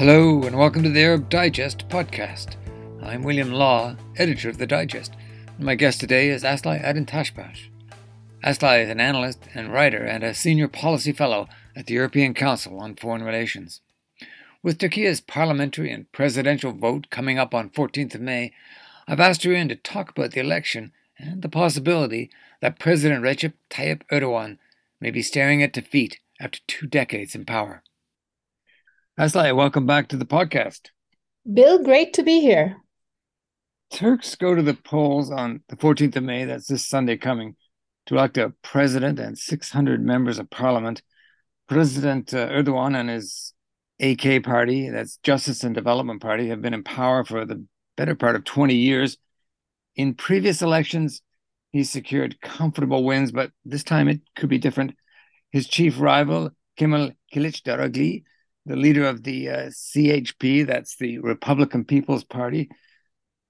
Hello, and welcome to the Arab Digest podcast. I'm William Law, editor of the Digest, and my guest today is Aslai Adin Tashbash. Aslı is an analyst and writer and a senior policy fellow at the European Council on Foreign Relations. With Turkey's parliamentary and presidential vote coming up on 14th of May, I've asked her in to talk about the election and the possibility that President Recep Tayyip Erdogan may be staring at defeat after two decades in power. Aslı, welcome back to the podcast. Bill, great to be here. Turks go to the polls on the 14th of May, that's this Sunday coming, to elect a president and 600 members of parliament. President uh, Erdogan and his AK party, that's Justice and Development Party, have been in power for the better part of 20 years. In previous elections, he secured comfortable wins, but this time it could be different. His chief rival, Kemal Kılıçdaroğlu, the leader of the uh, CHP, that's the Republican People's Party,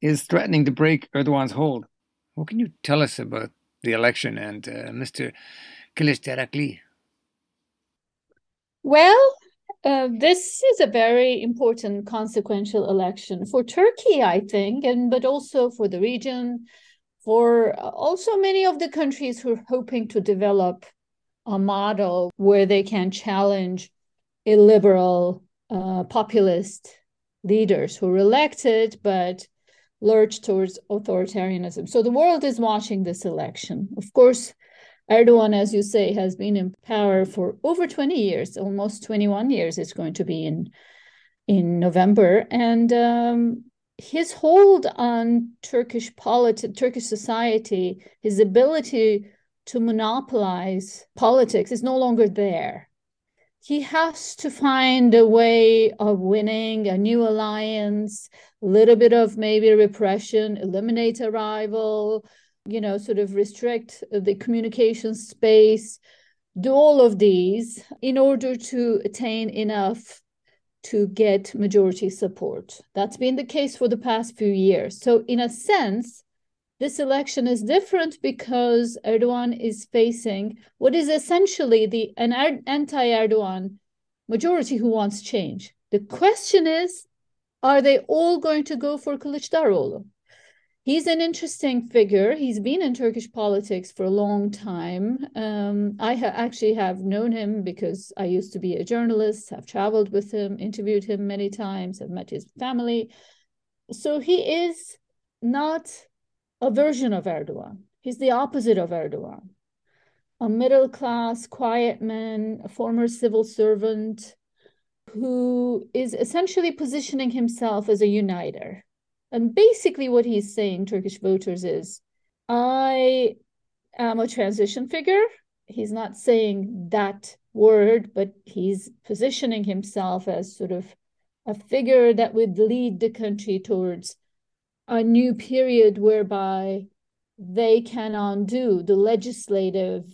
is threatening to break Erdogan's hold. What can you tell us about the election and uh, Mr. Kılıçdaroğlu? Well, uh, this is a very important consequential election for Turkey, I think, and but also for the region, for also many of the countries who are hoping to develop a model where they can challenge illiberal uh, populist leaders who were elected but lurch towards authoritarianism. So the world is watching this election. Of course, Erdogan, as you say, has been in power for over 20 years, almost 21 years. It's going to be in in November, and um, his hold on Turkish politics, Turkish society, his ability to monopolize politics is no longer there he has to find a way of winning a new alliance, a little bit of maybe repression, eliminate a rival, you know, sort of restrict the communication space, do all of these in order to attain enough to get majority support. That's been the case for the past few years. So, in a sense, this election is different because Erdogan is facing what is essentially the an anti-Erdogan majority who wants change. The question is, are they all going to go for Kılıçdaroğlu? He's an interesting figure. He's been in Turkish politics for a long time. Um, I ha- actually have known him because I used to be a journalist, have traveled with him, interviewed him many times, have met his family. So he is not a version of Erdogan. He's the opposite of Erdogan. A middle class, quiet man, a former civil servant who is essentially positioning himself as a uniter. And basically, what he's saying, Turkish voters, is I am a transition figure. He's not saying that word, but he's positioning himself as sort of a figure that would lead the country towards a new period whereby they can undo the legislative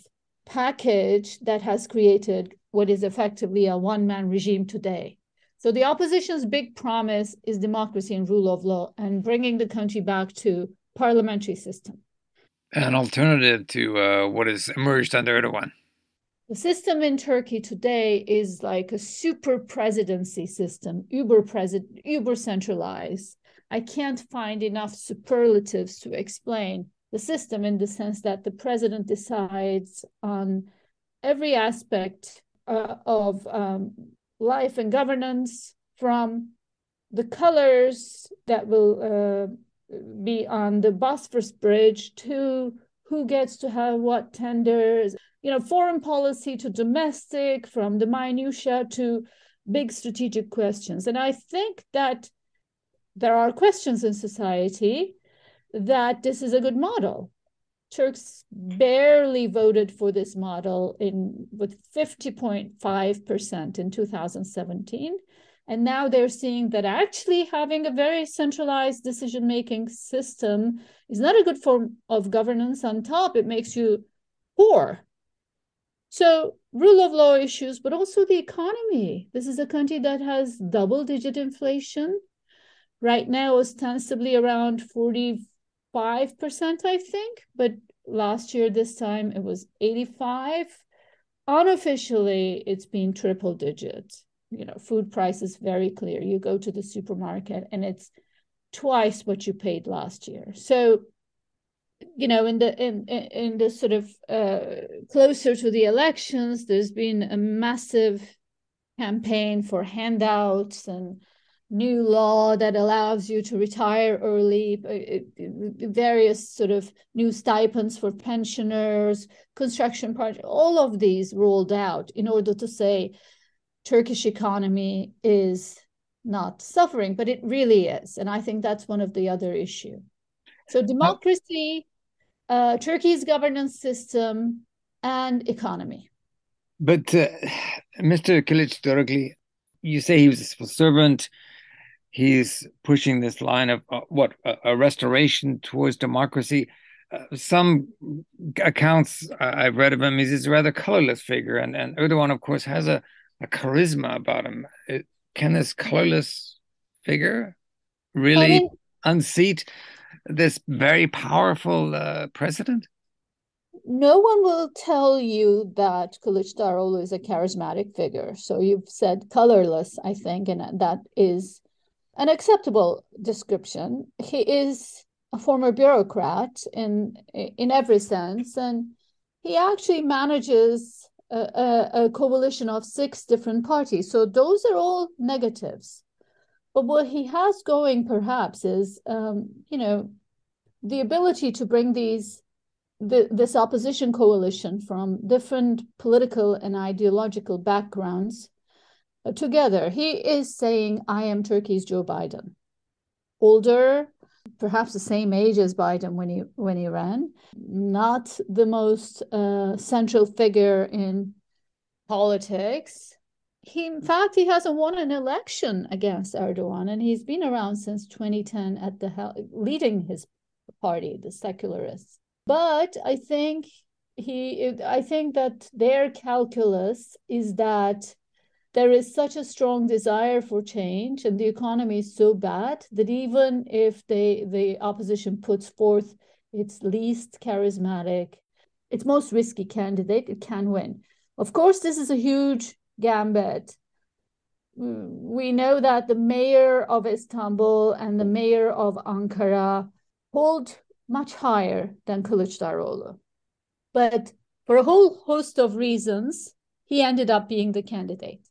package that has created what is effectively a one man regime today. So the opposition's big promise is democracy and rule of law and bringing the country back to parliamentary system. An alternative to uh, what has emerged under Erdogan. The system in Turkey today is like a super presidency system, uber president, uber centralized, I can't find enough superlatives to explain the system in the sense that the president decides on every aspect uh, of um, life and governance from the colors that will uh, be on the Bosphorus Bridge to who gets to have what tenders, you know, foreign policy to domestic, from the minutia to big strategic questions. And I think that there are questions in society that this is a good model. Turks barely voted for this model in with 50.5% in 2017. And now they're seeing that actually having a very centralized decision making system is not a good form of governance. On top, it makes you poor. So, rule of law issues, but also the economy. This is a country that has double digit inflation, right now ostensibly around 45%, I think, but last year this time it was 85. Unofficially, it's been triple digit. you know food prices very clear you go to the supermarket and it's twice what you paid last year so you know in the in in the sort of uh, closer to the elections there's been a massive campaign for handouts and new law that allows you to retire early, uh, uh, various sort of new stipends for pensioners, construction projects, all of these rolled out in order to say Turkish economy is not suffering, but it really is. And I think that's one of the other issue. So democracy, uh, Turkey's governance system, and economy. But uh, Mr. Kılıçdaroğlu, you say he was a civil servant he's pushing this line of uh, what a, restoration towards democracy. Uh, some accounts I've read of him, is he's a rather colorless figure, and, and Erdogan, of course, has a, a charisma about him. It, can this colorless figure really I mean, unseat this very powerful uh, president? No one will tell you that Kılıçdaroğlu is a charismatic figure. So you've said colorless, I think, and that is an acceptable description. He is a former bureaucrat in in every sense, and he actually manages a, a, a, coalition of six different parties. So those are all negatives. But what he has going, perhaps, is um, you know the ability to bring these the, this opposition coalition from different political and ideological backgrounds together. He is saying, I am Turkey's Joe Biden. Older, perhaps the same age as Biden when he when he ran, not the most uh, central figure in politics. He, in fact, he hasn't won an election against Erdogan, and he's been around since 2010 at the leading his party, the secularists. But I think he, I think that their calculus is that there is such a strong desire for change and the economy is so bad that even if they the opposition puts forth its least charismatic its most risky candidate it can win of course this is a huge gambit mm, we know that the mayor of istanbul and the mayor of ankara hold much higher than kılıçdaroğlu but for a whole host of reasons he ended up being the candidate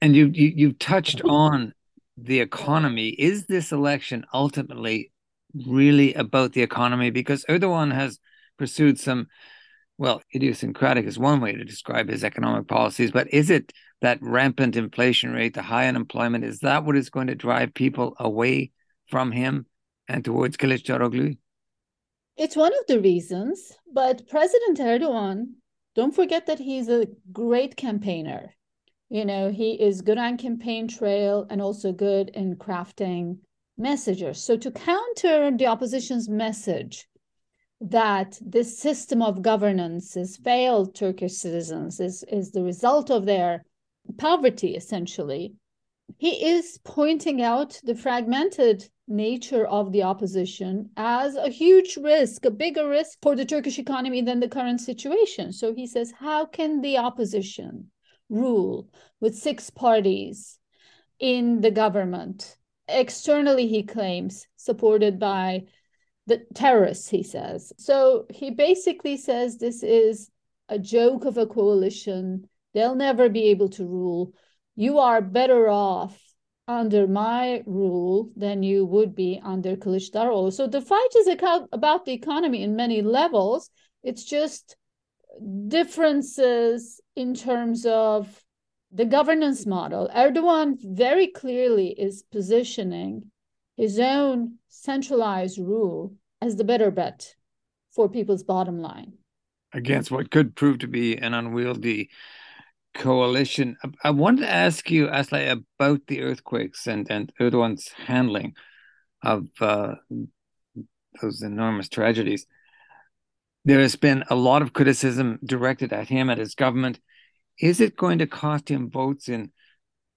and you, you you've touched on the economy. Is this election ultimately really about the economy? Because Erdogan has pursued some, well, idiosyncratic is one way to describe his economic policies, but is it that rampant inflation rate, the high unemployment, is that what is going to drive people away from him and towards Kılıçdaroğlu? It's one of the reasons, but President Erdogan, don't forget that he's a great campaigner. You know, he is good on campaign trail and also good in crafting messages. So to counter the opposition's message that this system of governance has failed Turkish citizens, is, is the result of their poverty, essentially, he is pointing out the fragmented nature of the opposition as a huge risk, a bigger risk for the Turkish economy than the current situation. So he says, how can the opposition rule with six parties in the government. Externally, he claims, supported by the terrorists, he says. So he basically says this is a joke of a coalition. They'll never be able to rule. You are better off under my rule than you would be under Kılıçdaroğlu. So the fight is about the economy in many levels. It's just differences in terms of the governance model. Erdogan very clearly is positioning his own centralized rule as the better bet for people's bottom line. Against what could prove to be an unwieldy coalition. I wanted to ask you, Aslı, about the earthquakes and, and Erdogan's handling of uh, those enormous tragedies. There has been a lot of criticism directed at him, at his government. Is it going to cost him votes in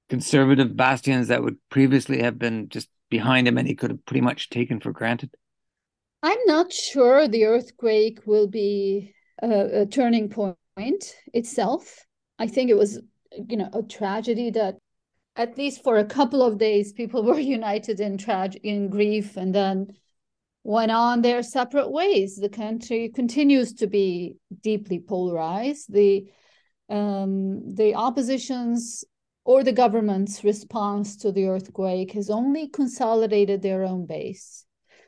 conservative bastions that would previously have been just behind him and he could have pretty much taken for granted? I'm not sure the earthquake will be a, a turning point itself. I think it was, you know, a tragedy that at least for a couple of days, people were united in tragedy, in grief, and then went on their separate ways. The country continues to be deeply polarized. The um, the opposition's or the government's response to the earthquake has only consolidated their own base.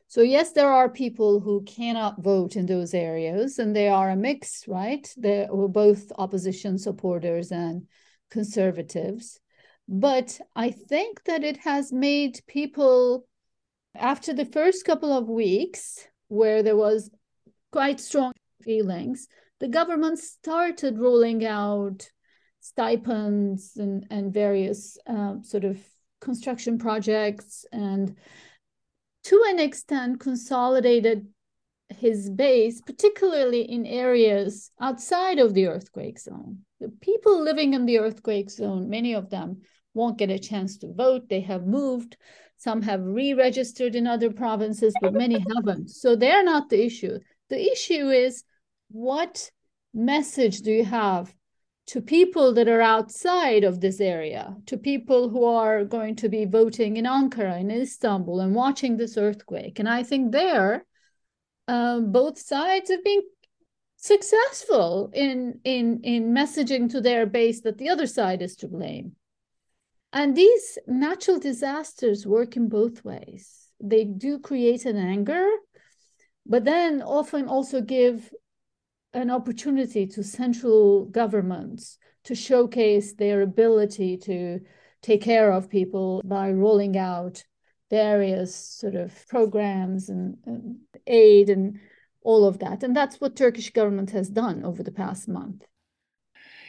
So, yes, there are people who cannot vote in those areas, and they are a mix, right? They're both opposition supporters and conservatives. But I think that it has made people, after the first couple of weeks, where there was quite strong feelings, the government started rolling out stipends and, and various uh, sort of construction projects and to an extent consolidated his base, particularly in areas outside of the earthquake zone. The people living in the earthquake zone, many of them won't get a chance to vote. They have moved. Some have re registered in other provinces, but many haven't. So they're not the issue. The issue is what message do you have to people that are outside of this area, to people who are going to be voting in Ankara, in Istanbul, and watching this earthquake? And I think there, um, both sides have been successful in in in messaging to their base that the other side is to blame. And these natural disasters work in both ways. They do create an anger, but then often also give an opportunity to central governments to showcase their ability to take care of people by rolling out various sort of programs and, and aid and all of that. And that's what Turkish government has done over the past month.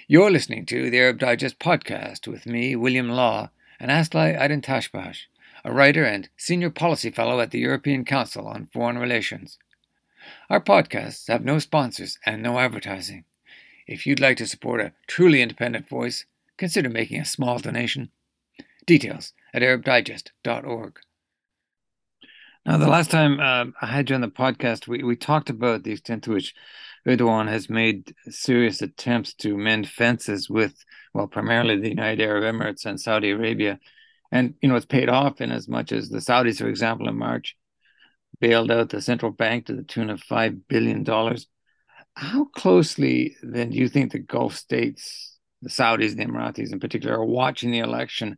You're listening to the Arab Digest podcast with me, William Law, and Aslı Aydıntaşbaş, a writer and senior policy fellow at the European Council on Foreign Relations. Our podcasts have no sponsors and no advertising. If you'd like to support a truly independent voice, consider making a small donation. Details at ArabDigest.org. Now, the last time uh, I had you on the podcast, we, we talked about the extent to which Erdogan has made serious attempts to mend fences with, well, primarily the United Arab Emirates and Saudi Arabia. And, you know, it's paid off in as much as the Saudis, for example, in March bailed out the central bank to the tune of $5 billion. How closely then do you think the Gulf states, the Saudis, the Emiratis in particular, are watching the election?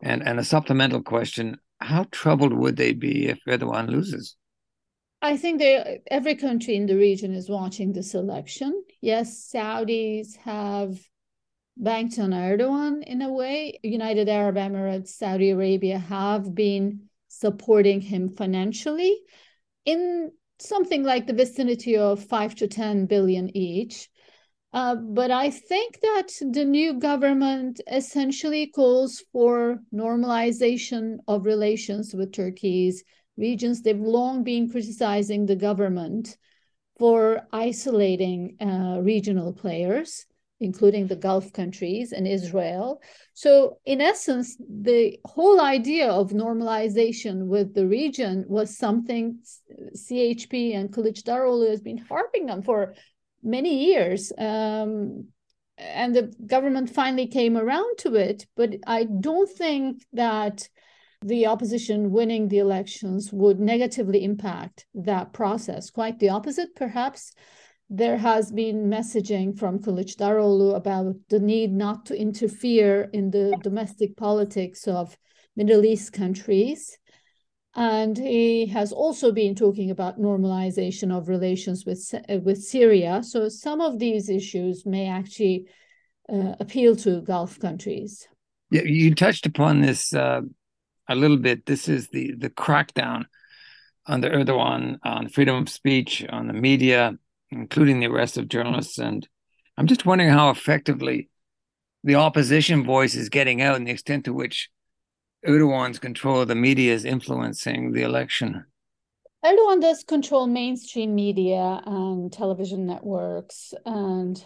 And, and a supplemental question how troubled would they be if Erdogan loses? I think they, every country in the region is watching this election. Yes, Saudis have banked on Erdogan in a way. United Arab Emirates, Saudi Arabia have been supporting him financially in something like the vicinity of five to 10 billion each. Uh, but I think that the new government essentially calls for normalization of relations with Turkey's regions. They've long been criticizing the government for isolating uh, regional players, including the Gulf countries and Israel. So, in essence, the whole idea of normalization with the region was something CHP and Kılıçdaroğlu has been harping on for many years. Um, and the government finally came around to it. But I don't think that the opposition winning the elections would negatively impact that process. Quite the opposite, perhaps there has been messaging from Kılıçdaroğlu about the need not to interfere in the domestic politics of Middle East countries. And he has also been talking about normalization of relations with, with Syria. So some of these issues may actually uh, appeal to Gulf countries. Yeah, you touched upon this uh, a little bit. This is the the crackdown under Erdogan on freedom of speech, on the media, including the arrest of journalists. And I'm just wondering how effectively the opposition voice is getting out and the extent to which Erdogan's control of the media is influencing the election. Erdogan does control mainstream media and television networks and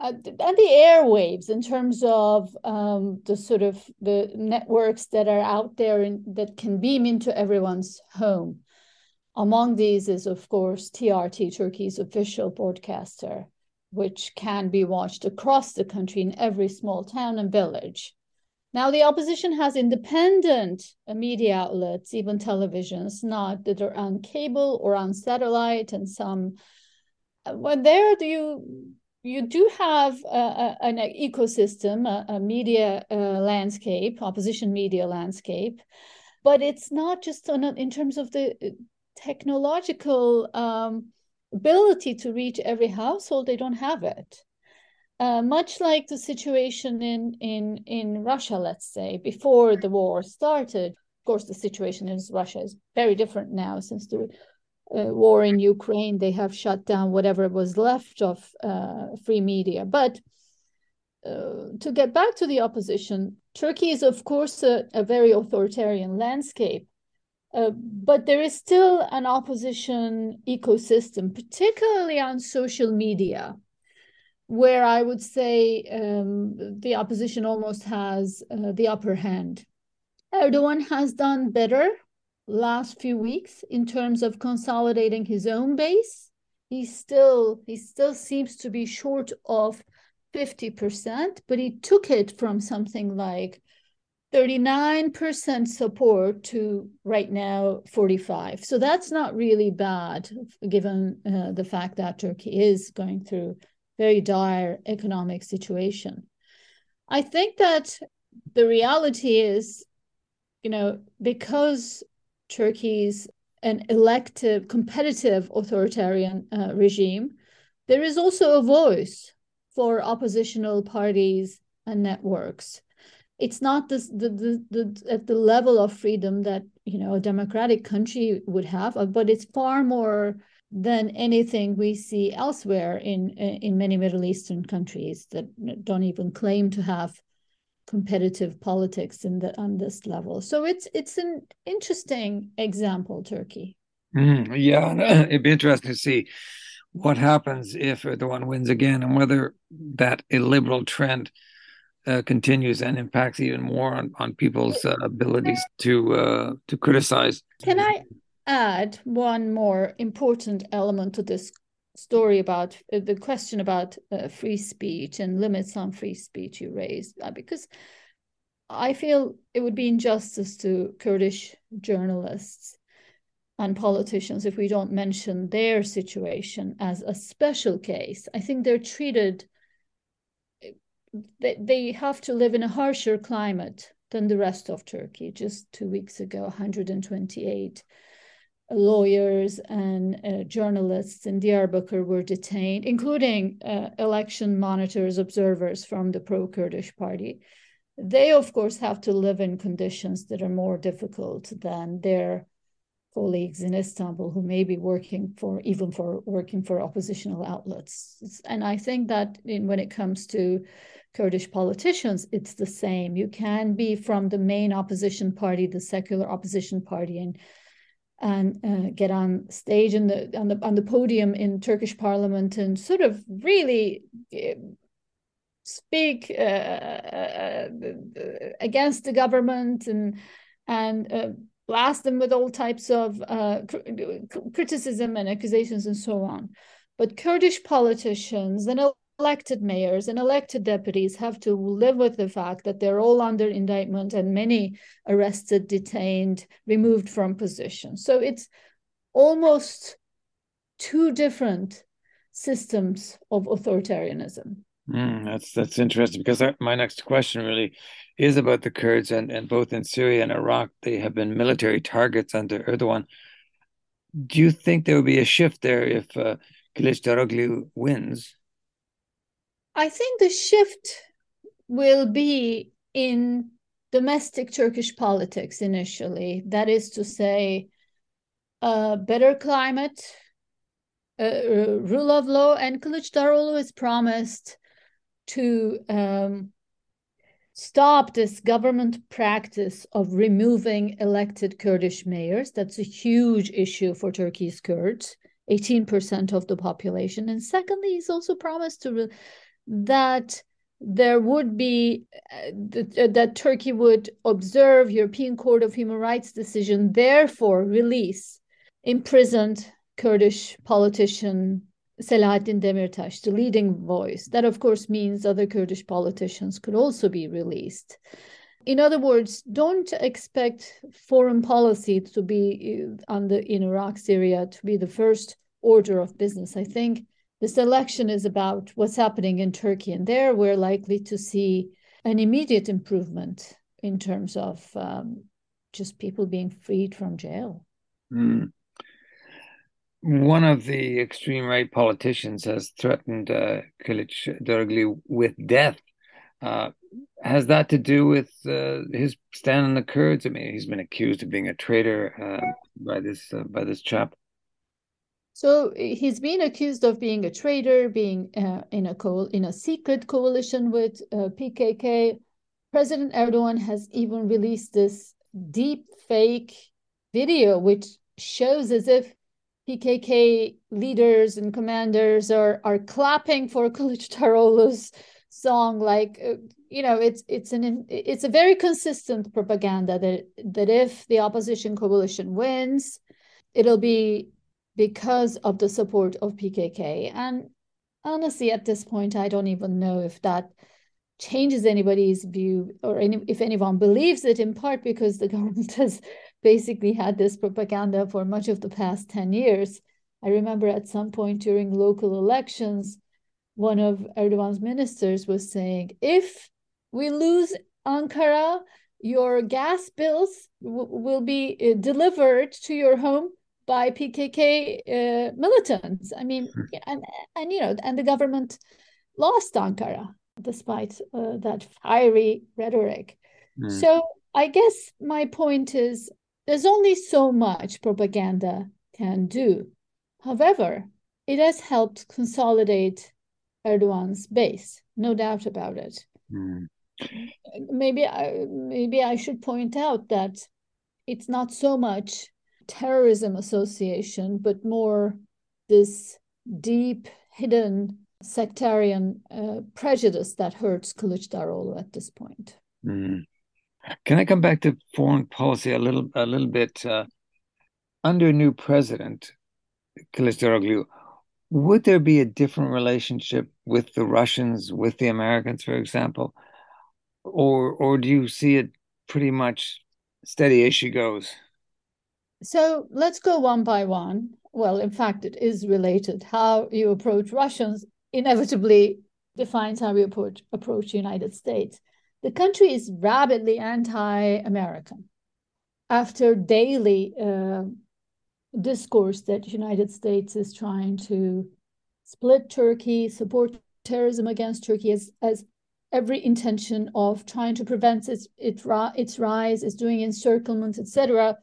uh, and the airwaves in terms of um, the sort of the networks that are out there and that can beam into everyone's home. Among these is, of course, TRT, Turkey's official broadcaster, which can be watched across the country in every small town and village. Now, the opposition has independent media outlets, even televisions, not that are on cable or on satellite, and some. Well, there do you you do have a, a, an ecosystem, a, a media uh, landscape, opposition media landscape, but it's not just on, in terms of the technological um, ability to reach every household. They don't have it. Uh, much like the situation in, in, in Russia, let's say, before the war started. Of course, the situation in Russia is very different now since the uh, war in Ukraine. They have shut down whatever was left of uh, free media. But uh, to get back to the opposition, Turkey is, of course, a, a very authoritarian landscape. Uh, but there is still an opposition ecosystem, particularly on social media where I would say um, the opposition almost has uh, the upper hand. Erdogan has done better last few weeks in terms of consolidating his own base. He still he still seems to be short of 50%, but he took it from something like 39% support to right now 45. So that's not really bad given uh, the fact that Turkey is going through very dire economic situation. I think that the reality is, you know, because Turkey's an elective, competitive authoritarian uh, regime, there is also a voice for oppositional parties and networks. It's not this, the, the, the, at the level of freedom that you know a democratic country would have, uh, but it's far more than anything we see elsewhere in uh, in many Middle Eastern countries that don't even claim to have competitive politics in the on this level. So it's it's an interesting example, Turkey. Mm, yeah, uh, it'd be interesting to see what happens if Erdogan wins again, and whether that illiberal trend uh, continues and impacts even more on on people's uh, abilities to uh, to criticize. Can I add one more important element to this story about uh, the question about uh, free speech and limits on free speech you raised, uh, because I feel it would be injustice to Kurdish journalists and politicians if we don't mention their situation as a special case. I think they're treated, they, they have to live in a harsher climate than the rest of Turkey. Just two weeks ago, 128 lawyers and uh, journalists in Diyarbakir were detained, including uh, election monitors, observers from the pro Kurdish party. They, of course, have to live in conditions that are more difficult than their colleagues in Istanbul who may be working for even for working for oppositional outlets. And I think that in, when it comes to Kurdish politicians, it's the same. You can be from the main opposition party, the secular opposition party, and and uh, get on stage in the on the on the podium in Turkish Parliament and sort of really uh, speak uh, uh, uh, against the government and and uh, blast them with all types of criticism and accusations and so on. But Kurdish politicians and elected mayors and elected deputies have to live with the fact that they're all under indictment and many arrested, detained, removed from position. So it's almost two different systems of authoritarianism. Mm, that's that's interesting because my next question really is about the Kurds and, and both in Syria and Iraq they have been military targets under Erdogan. Do you think there will be a shift there if uh, wins? I think the shift will be in domestic Turkish politics initially. That is to say, a better climate, rule of law, and Kılıçdaroğlu has promised to um, stop this government practice of removing elected Kurdish mayors. That's a huge issue for Turkey's Kurds, 18% of the population. And secondly, he's also promised to that there would be uh, uh, that Turkey would observe European Court of Human Rights decision, therefore release imprisoned Kurdish politician Selahattin Demirtas, the leading voice. That, of course, means other Kurdish politicians could also be released. in other words, don't expect foreign policy to be uh, on the in Iraq, Syria to be the first order of business. I think this election is about what's happening in Turkey, and there we're likely to see an immediate improvement in terms of um, just people being freed from jail. Mm. One of the extreme right politicians has threatened uh, Kılıçdaroğlu with death. Uh, has that to do with uh, his stand on the Kurds? I mean, he's been accused of being a traitor uh, by this uh, by this chap. So he's been accused of being a traitor, being uh, in a co- in a secret coalition with uh, PKK. President Erdogan has even released this deep fake video, which shows as if PKK leaders and commanders are are clapping for Kılıçdaroğlu's song. Like uh, you know, it's it's an it's a very consistent propaganda that that if the opposition coalition wins, it'll be because of the support of PKK. And honestly, at this point, I don't even know if that changes anybody's view or any, if anyone believes it, in part because the government has basically had this propaganda for much of the past 10 years. I remember at some point during local elections, one of Erdogan's ministers was saying, if we lose Ankara, your gas bills will be uh, delivered to your home by PKK uh, militants. I mean, hmm. and and you know, and the government lost Ankara despite uh, that fiery rhetoric. Mm. So I guess my point is there's only so much propaganda can do. However, it has helped consolidate Erdogan's base, no doubt about it. Mm. Maybe I maybe I should point out that it's not so much terrorism association, but more this deep hidden sectarian uh, prejudice that hurts Kılıçdaroğlu at this point. Mm. Can I come back to foreign policy a little a little bit? Uh, under new president Kılıçdaroğlu, would there be a different relationship with the Russians, with the Americans, for example, or or do you see it pretty much steady as she goes? So let's go one by one. Well, in fact, it is related. How you approach Russians inevitably defines how we approach, approach the United States. The country is rabidly anti-American. After daily uh, discourse that United States is trying to split Turkey, support terrorism against Turkey as, as every intention of trying to prevent its, its, its rise, is doing encirclement, etc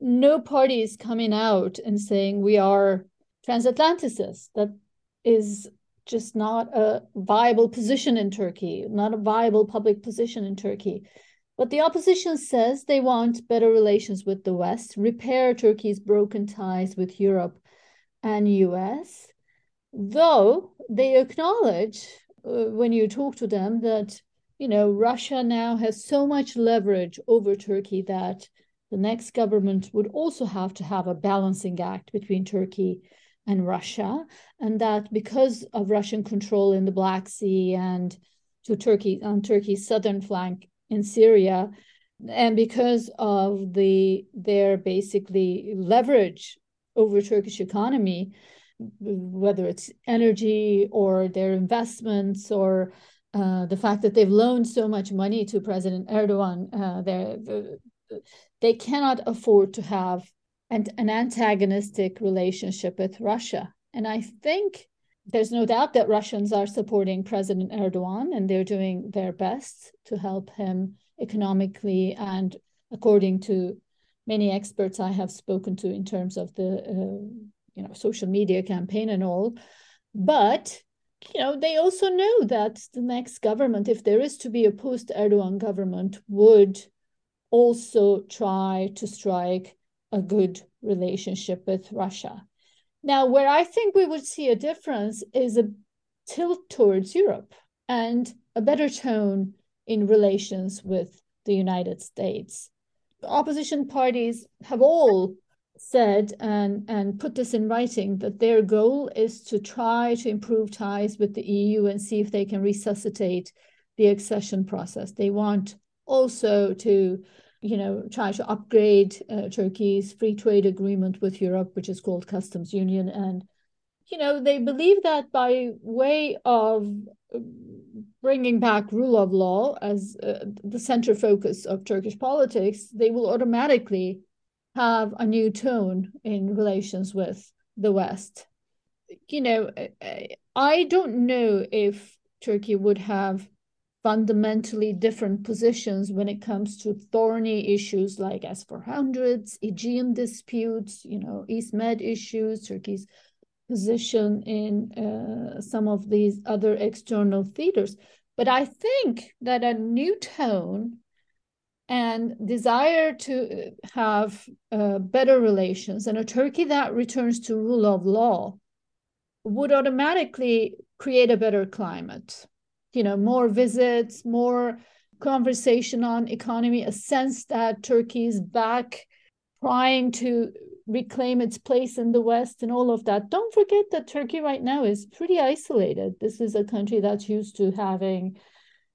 no party is coming out and saying we are transatlanticists. That is just not a viable position in Turkey, not a viable public position in Turkey. But the opposition says they want better relations with the West, repair Turkey's broken ties with Europe and US, though they acknowledge uh, when you talk to them that you know Russia now has so much leverage over Turkey that the next government would also have to have a balancing act between Turkey and Russia, and that because of Russian control in the Black Sea and to Turkey on Turkey's southern flank in Syria, and because of the their basically leverage over Turkish economy, whether it's energy or their investments or uh, the fact that they've loaned so much money to President Erdogan, uh, they cannot afford to have an, an antagonistic relationship with Russia. And I think there's no doubt that Russians are supporting President Erdogan and they're doing their best to help him economically and according to many experts I have spoken to in terms of the uh, you know social media campaign and all. But you know they also know that the next government, if there is to be a post Erdogan government, would also try to strike a good relationship with Russia. Now, where I think we would see a difference is a tilt towards Europe and a better tone in relations with the United States. Opposition parties have all said and, and put this in writing that their goal is to try to improve ties with the EU and see if they can resuscitate the accession process. They want also to you know, try to upgrade uh, Turkey's free trade agreement with Europe, which is called customs union. And, you know, they believe that by way of uh, bringing back rule of law as uh, the center focus of Turkish politics, they will automatically have a new tone in relations with the West. You know, I don't know if Turkey would have fundamentally different positions when it comes to thorny issues like S-400s, Aegean disputes, you know, East Med issues, Turkey's position in uh, some of these other external theaters. But I think that a new tone and desire to have uh, better relations and a Turkey that returns to rule of law would automatically create a better climate you know more visits more conversation on economy a sense that turkey is back trying to reclaim its place in the west and all of that. Don't forget that turkey right now is pretty isolated. This is a country that's used to having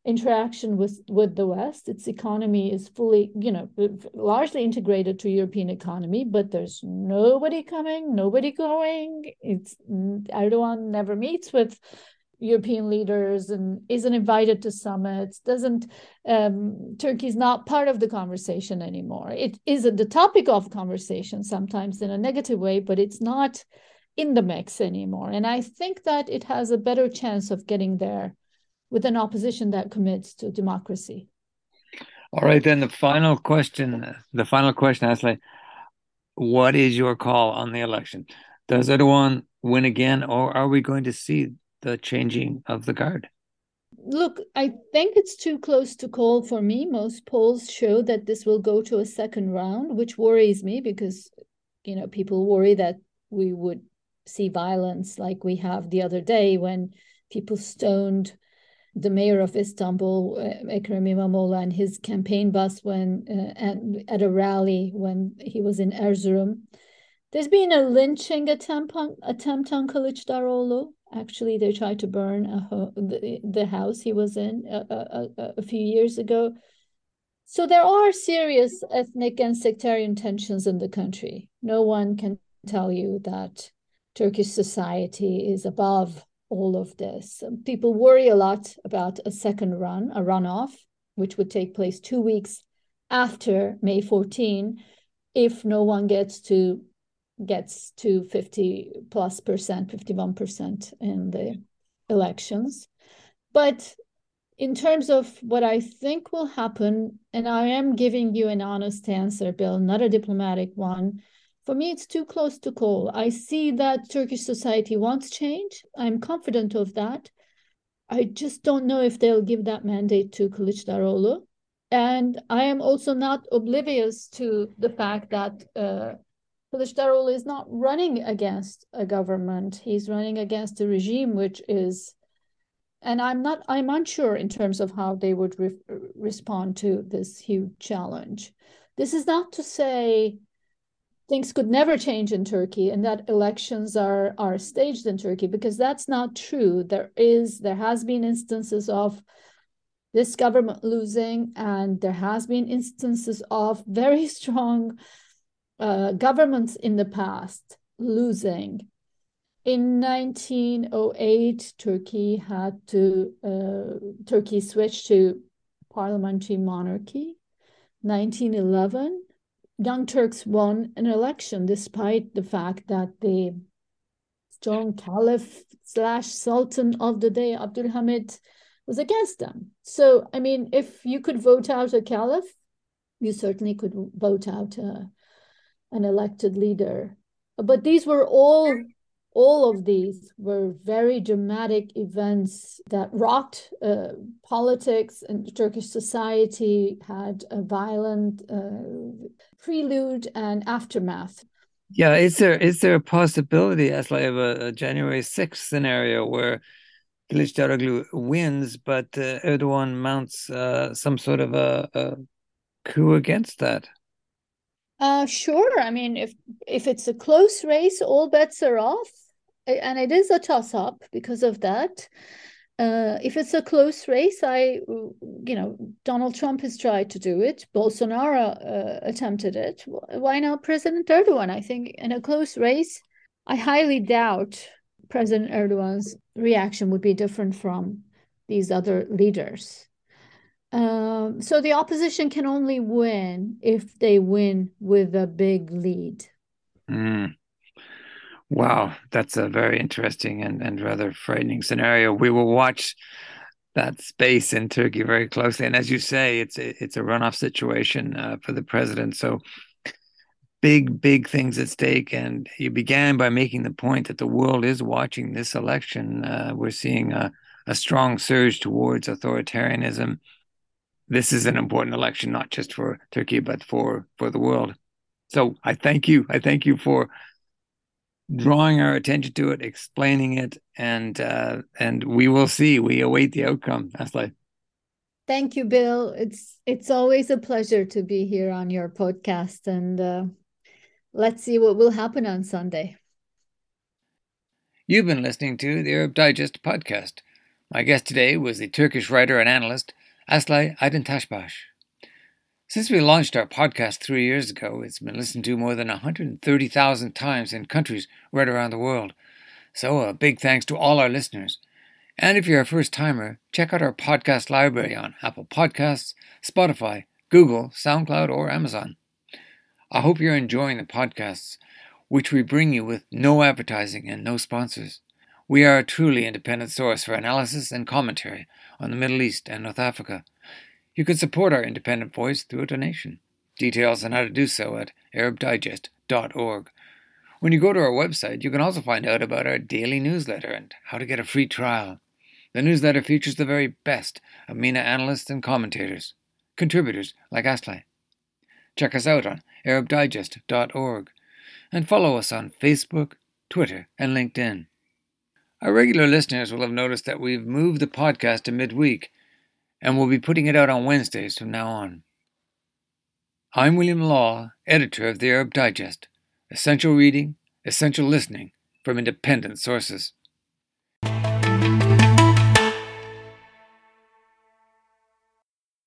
interaction with with the west. Its economy is fully you know largely integrated to european economy but there's nobody coming nobody going. It's mm, erdogan never meets with European leaders and isn't invited to summits. Doesn't um, Turkey's not part of the conversation anymore? It isn't the topic of conversation sometimes in a negative way, but it's not in the mix anymore. And I think that it has a better chance of getting there with an opposition that commits to democracy. All right, then the final question. The final question, Aslı, what is your call on the election? Does Erdogan win again, or are we going to see the changing of the guard? Look, I think it's too close to call for me. Most polls show that this will go to a second round, which worries me because, you know, people worry that we would see violence like we have the other day when people stoned the mayor of Istanbul, uh, Ekrem İmamoğlu, and his campaign bus when uh, at, at a rally when he was in Erzurum. There's been a lynching attempt on attempt on Kılıçdaroğlu. Actually, they tried to burn ho- the, the house he was in a, a, a few years ago. So there are serious ethnic and sectarian tensions in the country. No one can tell you that Turkish society is above all of this. People worry a lot about a second run, a runoff, which would take place two weeks after May 14, if no one gets to gets to 50 plus percent, 51% in the elections. But in terms of what I think will happen, and I am giving you an honest answer, Bill, not a diplomatic one. For me, it's too close to call. I see that Turkish society wants change. I'm confident of that. I just don't know if they'll give that mandate to Kılıçdaroğlu. And I am also not oblivious to the fact that uh, Kılıçdaroğlu is not running against a government. He's running against a regime which is, and I'm not, I'm unsure in terms of how they would re respond to this huge challenge. This is not to say things could never change in Turkey and that elections are are staged in Turkey because that's not true. There is there has been instances of this government losing and there has been instances of very strong uh, governments in the past losing. In 1908, Turkey had to uh, Turkey switched to parliamentary monarchy. 1911, Young Turks won an election despite the fact that the strong caliph slash sultan of the day, Abdulhamid, was against them. So, I mean, if you could vote out a caliph, you certainly could vote out a, an elected leader. But these were all all of these were very dramatic events that rocked uh, politics and Turkish society, had a violent uh, prelude and aftermath. Yeah, is there is there a possibility as like a, a January 6th scenario where Kılıçdaroğlu wins, but uh, Erdogan mounts uh, some sort of a, a coup against that? Uh, sure. I mean, if if it's a close race, all bets are off, and it is a toss up because of that. Uh, if it's a close race, I, you know, Donald Trump has tried to do it. Bolsonaro uh, attempted it. Why not President Erdoğan? I think in a close race, I highly doubt President Erdoğan's reaction would be different from these other leaders. Um, so the opposition can only win if they win with a big lead. Mm. Wow, that's a very interesting and, and rather frightening scenario. We will watch that space in Turkey very closely, and as you say, it's a, it's a runoff situation uh, for the president. So big, big things at stake. And you began by making the point that the world is watching this election. Uh, we're seeing a, a strong surge towards authoritarianism. This is an important election, not just for Turkey, but for, for the world. So I thank you. I thank you for drawing our attention to it, explaining it, and uh, and we will see. We await the outcome. That's like. Thank you, Bill. It's it's always a pleasure to be here on your podcast, and uh, let's see what will happen on Sunday. You've been listening to the Arab Digest podcast. My guest today was the Turkish writer and analyst Aslı Aydin Since we launched our podcast three years ago, it's been listened to more than 130,000 times in countries right around the world. So, a big thanks to all our listeners. And if you're a first timer, check out our podcast library on Apple Podcasts, Spotify, Google, SoundCloud, or Amazon. I hope you're enjoying the podcasts, which we bring you with no advertising and no sponsors. We are a truly independent source for analysis and commentary on the Middle East and North Africa. You can support our independent voice through a donation. Details on how to do so at ArabDigest.org. When you go to our website, you can also find out about our daily newsletter and how to get a free trial. The newsletter features the very best of MENA analysts and commentators, contributors like Aslı. Check us out on ArabDigest.org and follow us on Facebook, Twitter, and LinkedIn. Our regular listeners will have noticed that we've moved the podcast to midweek and we'll be putting it out on Wednesdays from now on. I'm William Law, editor of the Arab Digest. Essential reading, essential listening from independent sources.